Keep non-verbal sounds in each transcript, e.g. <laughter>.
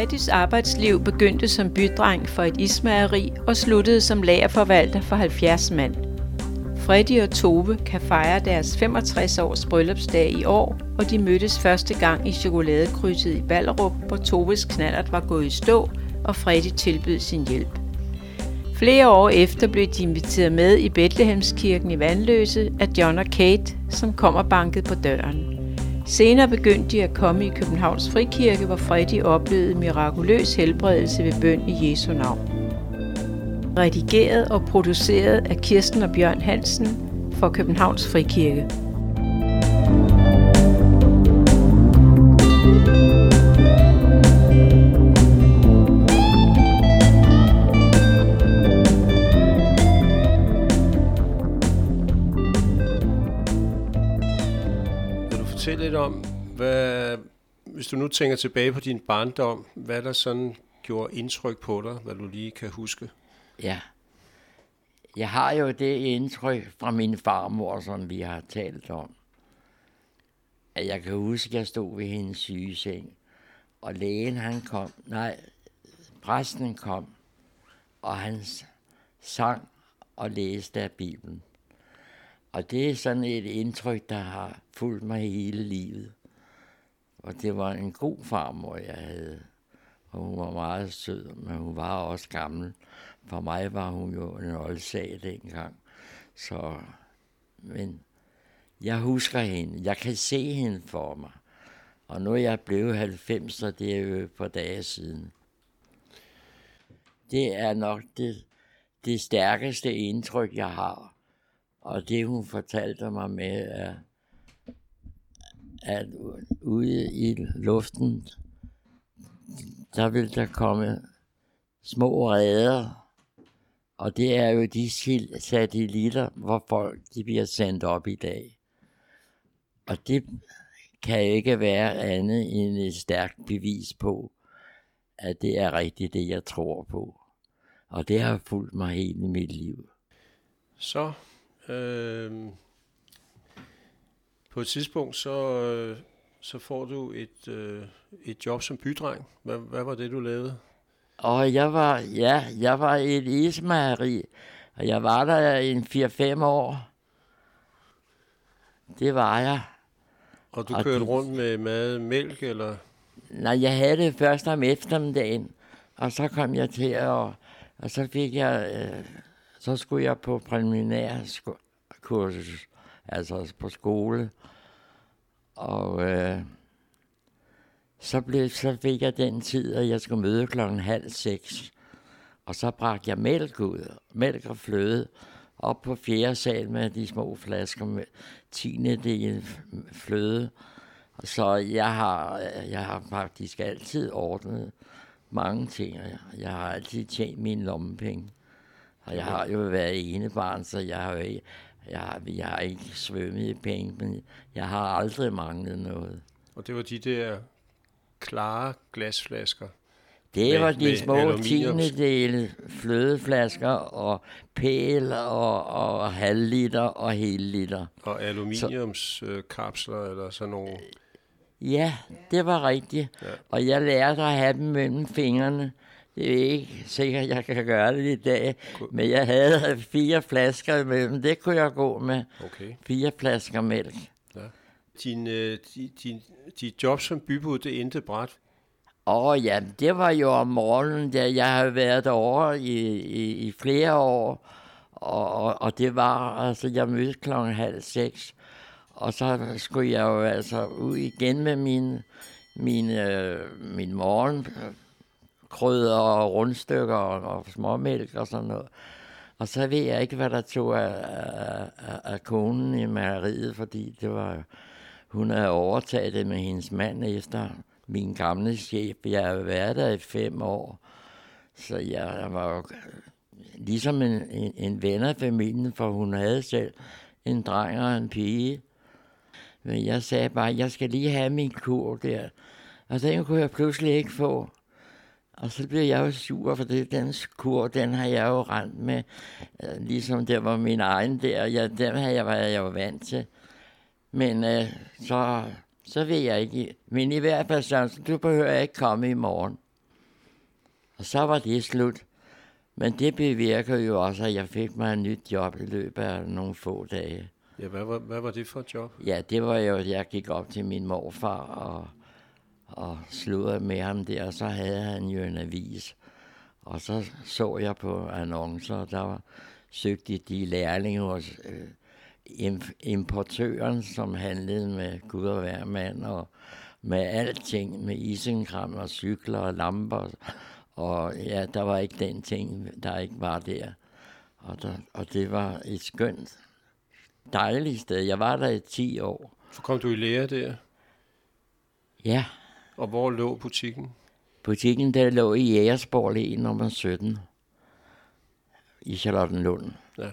Fredis arbejdsliv begyndte som bydreng for et ismageri og sluttede som lagerforvalter for 70 mand. Freddy og Tove kan fejre deres 65 års bryllupsdag i år, og de mødtes første gang i chokoladekrydset i Ballerup, hvor Toves knallert var gået i stå, og Freddy tilbød sin hjælp. Flere år efter blev de inviteret med i Bethlehemskirken i Vandløse af John og Kate, som kom og bankede på døren. Senere begyndte de at komme i Københavns Frikirke, hvor Freddy oplevede mirakuløs helbredelse ved bøn i Jesu navn. Redigeret og produceret af Kirsten og Bjørn Hansen for Københavns Frikirke. Fortælle lidt om, hvad, hvis du nu tænker tilbage på din barndom, hvad der sådan gjorde indtryk på dig, hvad du lige kan huske? Ja. Jeg har jo det indtryk fra min farmor, som vi har talt om. At jeg kan huske, at jeg stod ved hendes sygeseng, og lægen han kom, nej, præsten kom, og han sang og læste af Bibelen. Og det er sådan et indtryk, der har fulgt mig hele livet. Og det var en god farmor, jeg havde. Og hun var meget sød, men hun var også gammel. For mig var hun jo en oldsag dengang. Så, men jeg husker hende. Jeg kan se hende for mig. Og nu er jeg blevet 90, så det er jo på dage siden. Det er nok det, det stærkeste indtryk, jeg har og det hun fortalte mig med, er, at ude i luften, der vil der komme små ræder, og det er jo de satellitter, hvor folk de bliver sendt op i dag. Og det kan ikke være andet end et stærkt bevis på, at det er rigtigt, det jeg tror på. Og det har fulgt mig hele mit liv. Så Øh, på et tidspunkt, så, øh, så får du et, øh, et job som bydreng. Hvad, hvad var det, du lavede? Og jeg var, ja, jeg var i et ismageri, og jeg var der en 4-5 år. Det var jeg. Og du og kørte det, rundt med mad, mælk, eller? Nej, jeg havde det først om eftermiddagen, og så kom jeg til at, og så fik jeg øh, så skulle jeg på præliminær kursus, altså på skole. Og øh, så, blev, så fik jeg den tid, at jeg skulle møde klokken halv seks. Og så bragte jeg mælk ud, mælk og fløde, op på fjerde sal med de små flasker med tiende del fløde. Så jeg har, jeg har faktisk altid ordnet mange ting. Jeg har altid tjent mine lommepenge. Og jeg har jo været ene barn, så jeg har jo ikke, jeg har, jeg har ikke svømmet i penge, men jeg har aldrig manglet noget. Og det var de der klare glasflasker? Det med, var de små tiendedele flødeflasker og pæl og, og halvliter og liter. Og aluminiumskapsler eller sådan nogle? Ja, det var rigtigt. Ja. Og jeg lærte at have dem mellem fingrene. Det er ikke sikkert, jeg kan gøre det i dag, men jeg havde fire flasker med Det kunne jeg gå med. Okay. Fire flasker mælk. Ja. Din, øh, din, din, dit job som bybud, det endte bræt? Åh oh, ja, det var jo om morgenen, da jeg har været derovre i, i, i flere år. Og, og, og det var, altså jeg mødte klokken halv seks. Og så skulle jeg jo altså ud igen med min, min, øh, min morgen krydder og rundstykker og, og småmælk og sådan noget. Og så ved jeg ikke, hvad der tog af, af, af konen i mejeriet, fordi det var, hun havde overtaget det med hendes mand efter min gamle chef. Jeg har været der i fem år, så jeg var jo ligesom en, en, en ven af familien, for hun havde selv en dreng og en pige. Men jeg sagde bare, jeg skal lige have min kur der. Og den kunne jeg pludselig ikke få. Og så blev jeg jo sur, for det, den kur, den har jeg jo rent med, øh, ligesom det var min egen der. Ja, den har jeg, var jeg jo vant til. Men øh, så, så ved jeg ikke. Men i hvert fald, så du behøver ikke komme i morgen. Og så var det slut. Men det bevirkede jo også, at jeg fik mig et nyt job i løbet af nogle få dage. Ja, hvad var, hvad var det for et job? Ja, det var jo, at jeg gik op til min morfar og, og sludrede med ham der, og så havde han jo en avis. Og så så jeg på annoncer, der var søgte de lærlinge hos øh, importøren, som handlede med Gud og hver mand, og med alting, med isenkram og cykler og lamper. Og ja, der var ikke den ting, der ikke var der. Og, der, og det var et skønt, dejligt sted. Jeg var der i 10 år. Så kom du i lære der? Ja. Og hvor lå butikken? Butikken der lå i Jægersborg nummer 17 i Charlottenlund. Ja.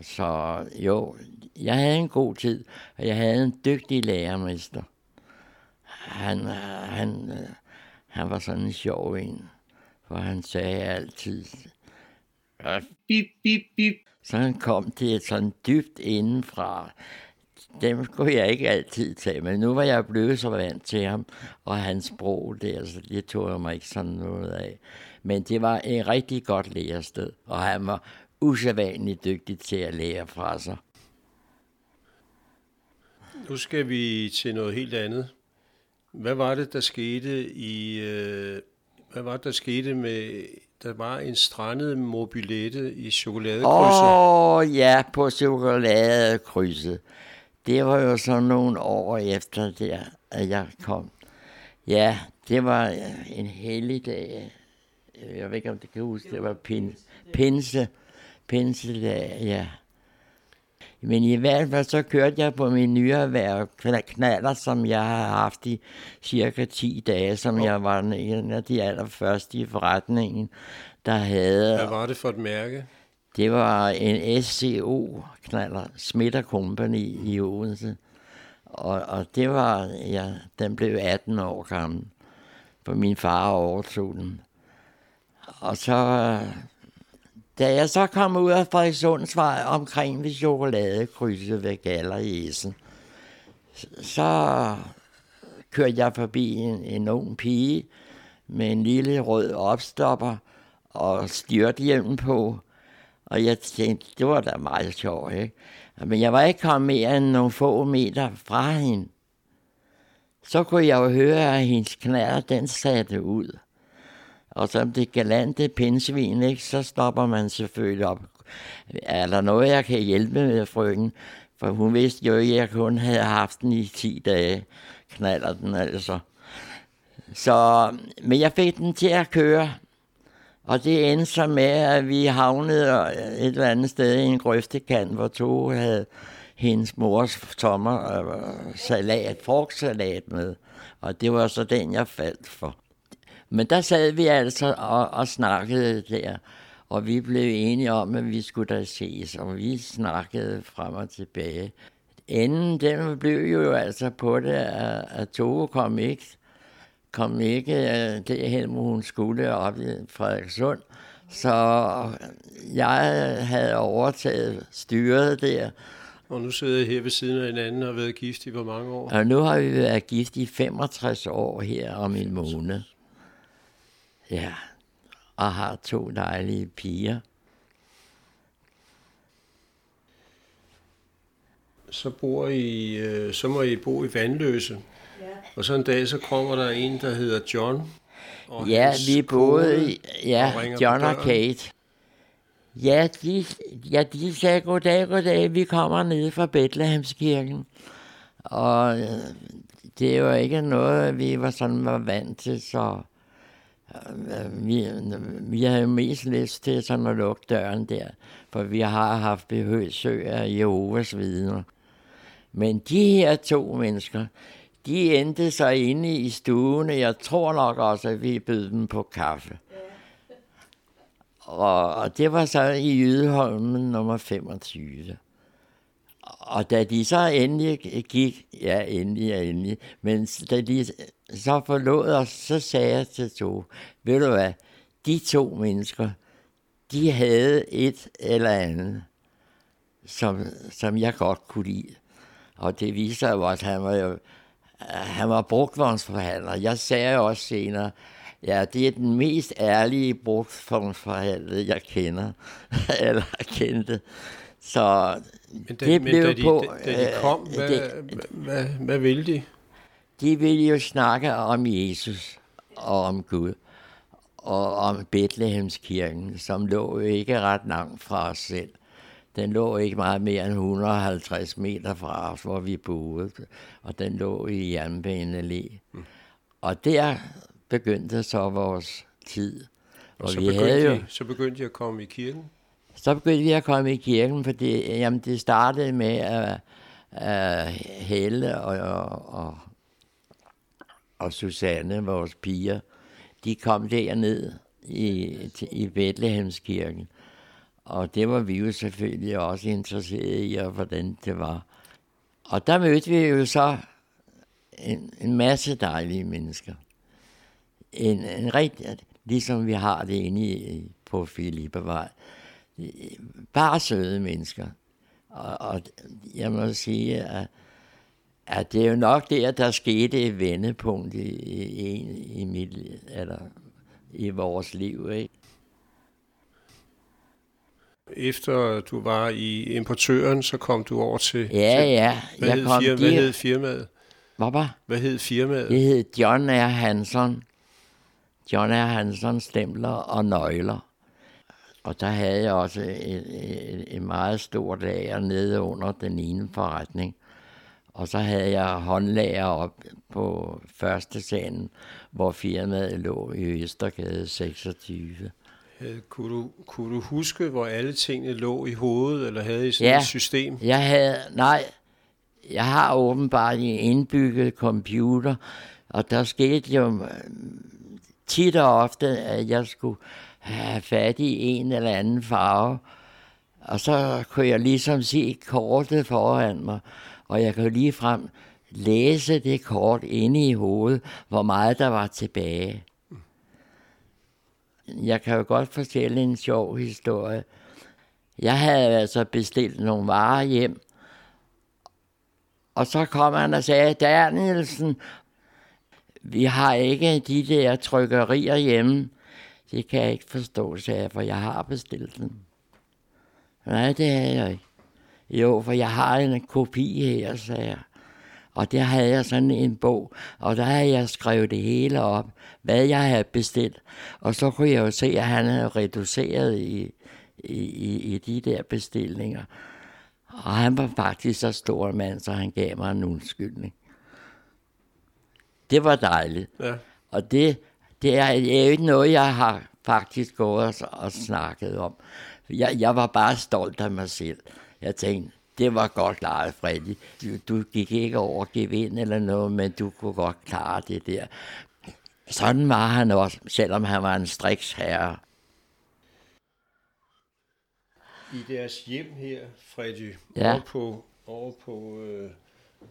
Så jo, jeg havde en god tid, og jeg havde en dygtig lærermester. Han, han, han var sådan en sjov en, for han sagde altid, bip, bip, bip. Så han kom til sådan dybt indenfra. Dem skulle jeg ikke altid tage, men nu var jeg blevet så vant til ham, og hans sprog der, så det tog jeg mig ikke sådan noget af. Men det var et rigtig godt lærested, og han var usædvanligt dygtig til at lære fra sig. Nu skal vi til noget helt andet. Hvad var det, der skete i... Øh, hvad var det, der skete med... Der var en strandet mobilette i chokoladekrydset. Åh, oh, ja, på chokoladekrydset. Det var jo så nogle år efter der, at jeg kom. Ja, det var øh, en hellig dag. Øh, jeg ved ikke, om det kan huske, det var pinse. Pinse, pinsedag, ja. Men i hvert fald så kørte jeg på min nye erhverv knaller, som jeg har haft i cirka 10 dage, som oh. jeg var en af de allerførste i forretningen, der havde. Hvad var det for et mærke? Det var en SCO knaller, Smitter Company i Odense. Og, og det var, ja, den blev 18 år gammel, for min far overtog den. Og så da jeg så kom ud af Frederikssundsvej omkring ved chokoladekrydset ved Galler i Essen, så kørte jeg forbi en, en ung pige med en lille rød opstopper og styrthjelm på. Og jeg tænkte, det var da meget sjovt, ikke? Men jeg var ikke kommet mere end nogle få meter fra hende. Så kunne jeg jo høre, at hendes knæder, den satte ud. Og som det galante pindsvin, ikke, så stopper man selvfølgelig op. Er der noget, jeg kan hjælpe med, frøken? For hun vidste jo, at jeg kun havde haft den i 10 dage. Knaller den altså. Så, men jeg fik den til at køre. Og det endte så med, at vi havnede øh, et eller andet sted i en grøftekant, hvor to havde hendes mors tommer øh, salat, frugtsalat med. Og det var så den, jeg faldt for. Men der sad vi altså og, og snakkede der, og vi blev enige om, at vi skulle da ses, og vi snakkede frem og tilbage. Enden, den blev jo altså på det, at, at Tove kom ikke, kom ikke uh, derhen, hvor hun skulle op i Frederikssund. Så jeg havde overtaget styret der. Og nu sidder jeg her ved siden af hinanden og har været gift i hvor mange år? Og nu har vi været gift i 65 år her om en måned. Ja, og har to dejlige piger. Så bor I, øh, så må I bo i Vandløse. Og så en dag, så kommer der en, der hedder John. Og ja, vi boede i, ja, John og Kate. Ja de, ja, de sagde goddag, goddag, vi kommer ned fra Bethlehemskirken. Og øh, det var ikke noget, vi var sådan var vant til, så vi, vi havde mest lyst til sådan at lukke døren der, for vi har haft besøg af Jehovas vidner. Men de her to mennesker, de endte så inde i stuen, jeg tror nok også, at vi bød dem på kaffe. Og, og det var så i Jydeholmen nummer 25. Og da de så endelig gik, ja endelig, og endelig, men da de så forlod os, så sagde jeg til to, ved du hvad, de to mennesker, de havde et eller andet, som, som jeg godt kunne lide. Og det viser jo, at han var jo, han var brugtvognsforhandler. Jeg sagde også senere, ja, det er den mest ærlige brugtvognsforhandler, jeg kender, <laughs> eller kendte. Så Men da, det men blev da de, på... da, da de kom, øh, hvad, det- hvad, hvad, hvad ville de? De ville jo snakke om Jesus og om Gud og om Bethlehemskirken, som lå jo ikke ret langt fra os selv. Den lå ikke meget mere end 150 meter fra os, hvor vi boede, og den lå i Jernbane Allé. Og der begyndte så vores tid. Og, Og så, vi begyndte havde jo, de, så begyndte de at komme i kirken. så begyndte vi at komme i kirken, fordi jamen, det startede med, at, at Helle og, og, og, og Susanne, vores piger, de kom derned i, i Bethlehemskirken. Og det var vi jo selvfølgelig også interesserede i, og hvordan det var. Og der mødte vi jo så en, en masse dejlige mennesker. En, en rigtig, ligesom vi har det inde i, på Filippevej. Bare søde mennesker. Og, og jeg må sige, at, at det er jo nok der, der skete et vendepunkt i, i, i, mit, eller i vores liv. Ikke? Efter du var i importøren, så kom du over til... Ja, ja. Hvad, Jeg hed, kom firma, hvad hed firmaet? Hvad var? Hvad hed firmaet? Det hed John R. Hansen. John R. Hansen stempler og nøgler. Og der havde jeg også et, et, et meget stort lager nede under den ene forretning. Og så havde jeg håndlager op på første salen, hvor firmaet lå i Østergade 26. Havde- Kunne du, kunne du huske, hvor alle tingene lå i hovedet, eller havde I sådan Ja. et system? Jeg havde, nej, jeg har åbenbart en indbygget computer, og der skete jo øh, tit og ofte, at jeg skulle have fat i en eller anden farve, og så kunne jeg ligesom se kortet foran mig, og jeg kunne lige frem læse det kort inde i hovedet, hvor meget der var tilbage. Jeg kan jo godt fortælle en sjov historie. Jeg havde altså bestilt nogle varer hjem, og så kom han og sagde, Danielsen, vi har ikke de der trykkerier hjemme. Det kan jeg ikke forstå, sagde jeg, for jeg har bestilt dem. Nej, det havde jeg ikke. Jo, for jeg har en kopi her, sagde jeg. Og der havde jeg sådan en bog, og der havde jeg skrevet det hele op, hvad jeg havde bestilt. Og så kunne jeg jo se, at han havde reduceret i, i, i, de der bestillinger. Og han var faktisk så stor en mand, så han gav mig en undskyldning. Det var dejligt. Ja. Og det, det er, det er jo ikke noget, jeg har faktisk gået og, og snakket om. Jeg, jeg var bare stolt af mig selv. Jeg tænkte, det var godt klaret, Freddy. Du, du gik ikke over gevind eller noget, men du kunne godt klare det der. Sådan var han også, selvom han var en striksherre. I deres hjem her, Freddy, Ja. over på, over på øh,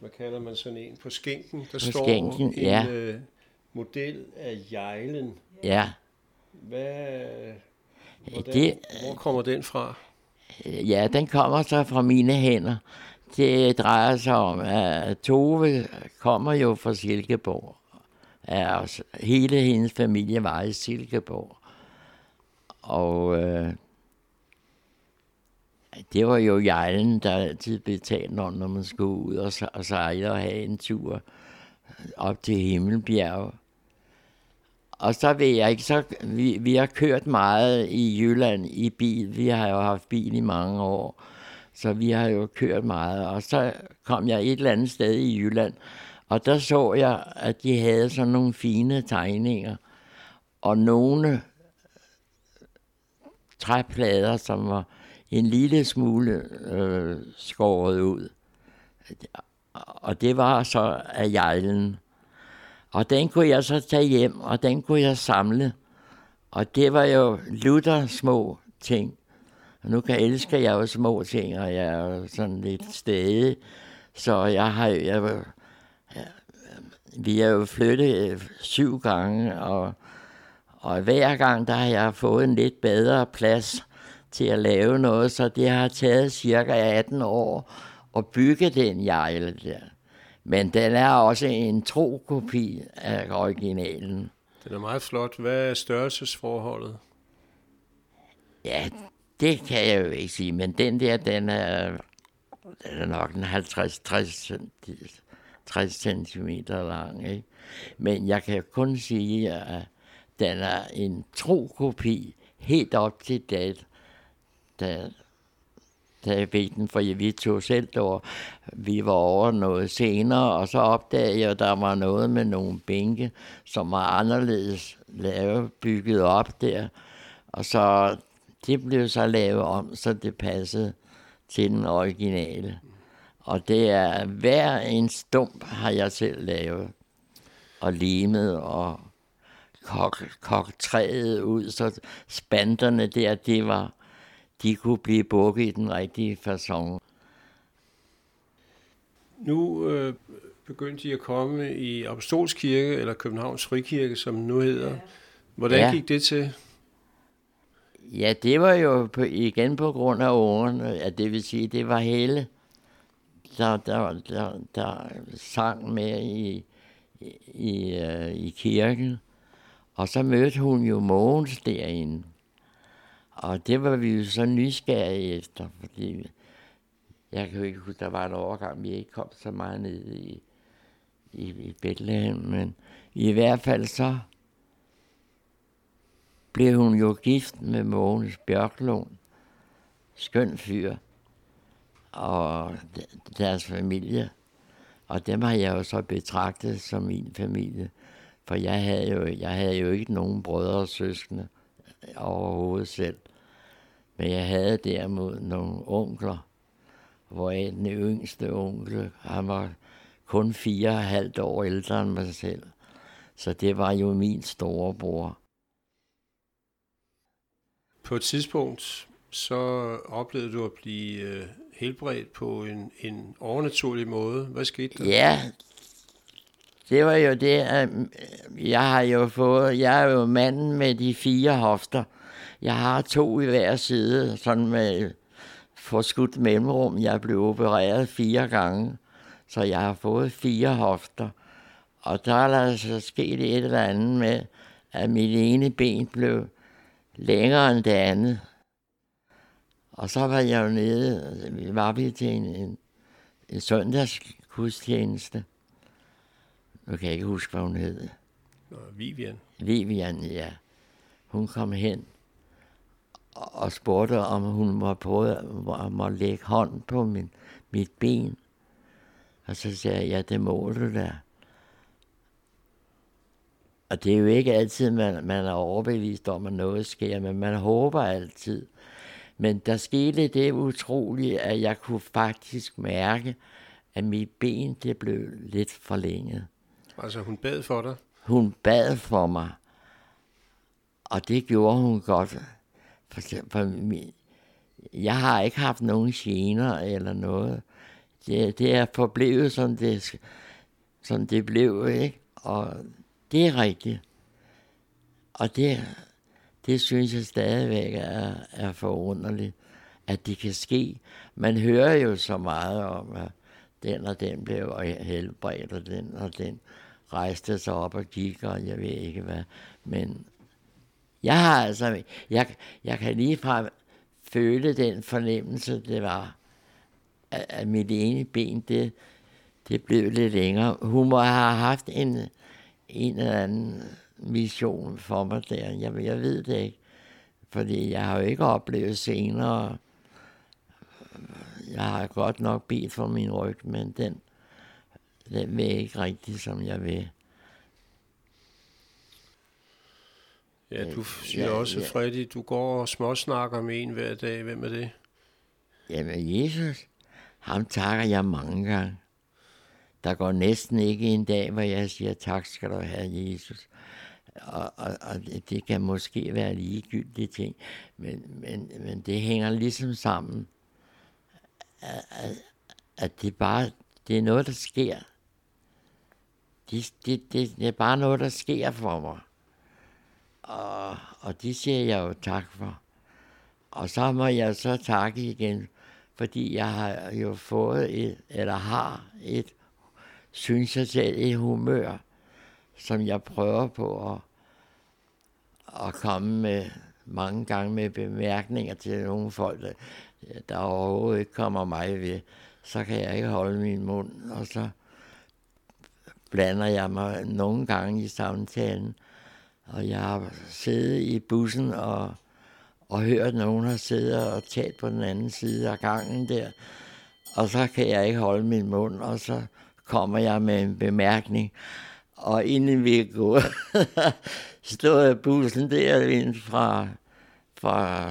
hvad kalder man sådan en, på skænken, der står skænken, en ja. øh, model af jejlen. Ja, Hvad, hvordan, det- hvor kommer den fra? Øh, ja, den kommer så fra mine hænder. Det drejer sig om, at Tove kommer jo fra Silkeborg. Ja, og hele hendes familie var i Silkeborg. Og øh, det var jo jejlen, der altid blev talt om, når man skulle ud og, og sejle og have en tur op til Himmelbjerg. Og så ved jeg ikke, så vi, vi har kørt meget i Jylland i bil. Vi har jo haft bil i mange år, så vi har jo kørt meget. Og så kom jeg et eller andet sted i Jylland, og der så jeg, at de havde sådan nogle fine tegninger, og nogle træplader, som var en lille smule øh, skåret ud. Og det var så af jejlen. Og den kunne jeg så tage hjem, og den kunne jeg samle. Og det var jo lutter små ting. Og nu kan elsker jeg jo små ting, og jeg er jo sådan lidt stedig. Så jeg har jo, jeg, vi er jo flyttet øh, syv gange, og, og hver gang der har jeg fået en lidt bedre plads til at lave noget, så det har taget cirka 18 år at bygge den jejle der. Men den er også en tro kopi af originalen. Den er meget flot. Hvad er størrelsesforholdet? Ja, det kan jeg jo ikke sige, men den der, den er, den er nok en 50-60 60 cm lang. Ikke? Men jeg kan kun sige, at den er en tro kopi helt op til det, da, da jeg ved den, for vi tog selv over. Vi var over noget senere, og så opdagede jeg, at der var noget med nogle bænke, som var anderledes lavet, bygget op der. Og så det blev så lavet om, så det passede til den originale. Og det er hver en stump har jeg selv lavet. Og limet og kok, kok træet ud, så spanderne der, det var, de kunne blive bukket i den rigtige façon. Nu øh, begyndte de at komme i Apostolskirke, eller Københavns Frikirke, som nu hedder. Hvordan ja. gik det til? Ja, det var jo på, igen på grund af ungerne, ja, det vil sige, det var hele, der, der, der, der sang med i, i, uh, i kirken. Og så mødte hun jo Mogens derinde. Og det var vi jo så nysgerrige efter, fordi jeg kan jo ikke huske, der var en overgang, vi ikke kom så meget ned i, i, i Bethlehem, men i hvert fald så blev hun jo gift med Mogens Bjørklund, skøn fyr, og deres familie. Og dem har jeg jo så betragtet som min familie. For jeg havde jo, jeg havde jo ikke nogen brødre og søskende overhovedet selv. Men jeg havde derimod nogle onkler, hvor den yngste onkel, han var kun fire og halvt år ældre end mig selv. Så det var jo min storebror. På et tidspunkt, så oplevede du at blive øh, helbredt på en, en overnaturlig måde. Hvad skete der? Ja, det var jo det, at øh, jeg har jo fået, jeg er jo manden med de fire hofter. Jeg har to i hver side, sådan med forskudt mellemrum. Jeg blev opereret fire gange, så jeg har fået fire hofter. Og der er der så sket et eller andet med, at mit ene ben blev længere end det andet. Og så var jeg jo nede, vi var vi til en, en, en søndagsgudstjeneste. Nu kan jeg ikke huske, hvad hun hed. Vivian. Vivian, ja. Hun kom hen og spurgte, om hun må prøve at lægge hånd på min, mit ben. Og så sagde jeg, ja, det må du da. Og det er jo ikke altid, man, man er overbevist om, at noget sker, men man håber altid. Men der skete det utrolige, at jeg kunne faktisk mærke, at mit ben det blev lidt forlænget. Altså hun bad for dig? Hun bad for mig. Og det gjorde hun godt. For, for jeg har ikke haft nogen gener eller noget. Det, det er forblevet, som det, som det blev, ikke? Og det er rigtigt. Og det, det synes jeg stadigvæk er, er forunderligt, at det kan ske. Man hører jo så meget om, at den og den blev helbredt, og den og den rejste sig op og gik, og jeg ved ikke hvad. Men jeg har altså, jeg, jeg kan lige fra føle den fornemmelse, det var, at, at mit ene ben, det, det blev lidt længere. Hun må have haft en, en eller anden mission for mig der. Jeg, jeg ved det ikke. Fordi jeg har jo ikke oplevet senere. Jeg har godt nok bedt for min ryg, men den, den vil ikke rigtig, som jeg vil. Ja, du siger ja, også, ja. Freddy, du går og småsnakker med en hver dag. Hvem er det? Jamen, Jesus, ham takker jeg mange gange. Der går næsten ikke en dag, hvor jeg siger, tak skal du have, Jesus. Og, og, og det kan måske være ligegyldige ting, men, men, men det hænger ligesom sammen, at, at det bare det er noget, der sker. Det, det, det, det er bare noget, der sker for mig. Og, og det siger jeg jo tak for. Og så må jeg så takke igen, fordi jeg har jo fået et, eller har et synes jeg selv i humør, som jeg prøver på at, at komme med mange gange med bemærkninger til nogle folk, der, der overhovedet ikke kommer mig ved, så kan jeg ikke holde min mund, og så blander jeg mig nogle gange i samtalen. Og jeg har siddet i bussen og, og hørt nogen har siddet og talt på den anden side af gangen der. Og så kan jeg ikke holde min mund, og så kommer jeg med en bemærkning. Og inden vi går, <laughs> stod bussen der fra, fra,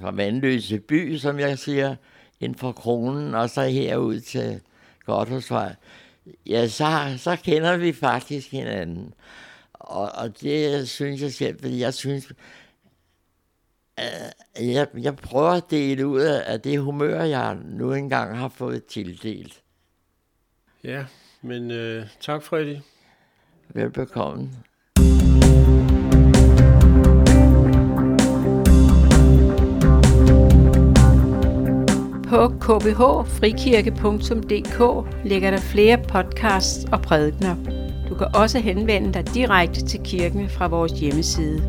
fra Vandløse by, som jeg siger, ind fra kronen, og så herud til Godthusvej. Ja, så, så kender vi faktisk hinanden. Og, og det synes jeg selv, fordi jeg synes, jeg, jeg prøver at dele ud af det humør, jeg nu engang har fået tildelt. Ja, men øh, tak Freddy. Velbekomme. På kbhfrikirke.dk ligger der flere podcasts og prædikner. Du kan også henvende dig direkte til kirken fra vores hjemmeside.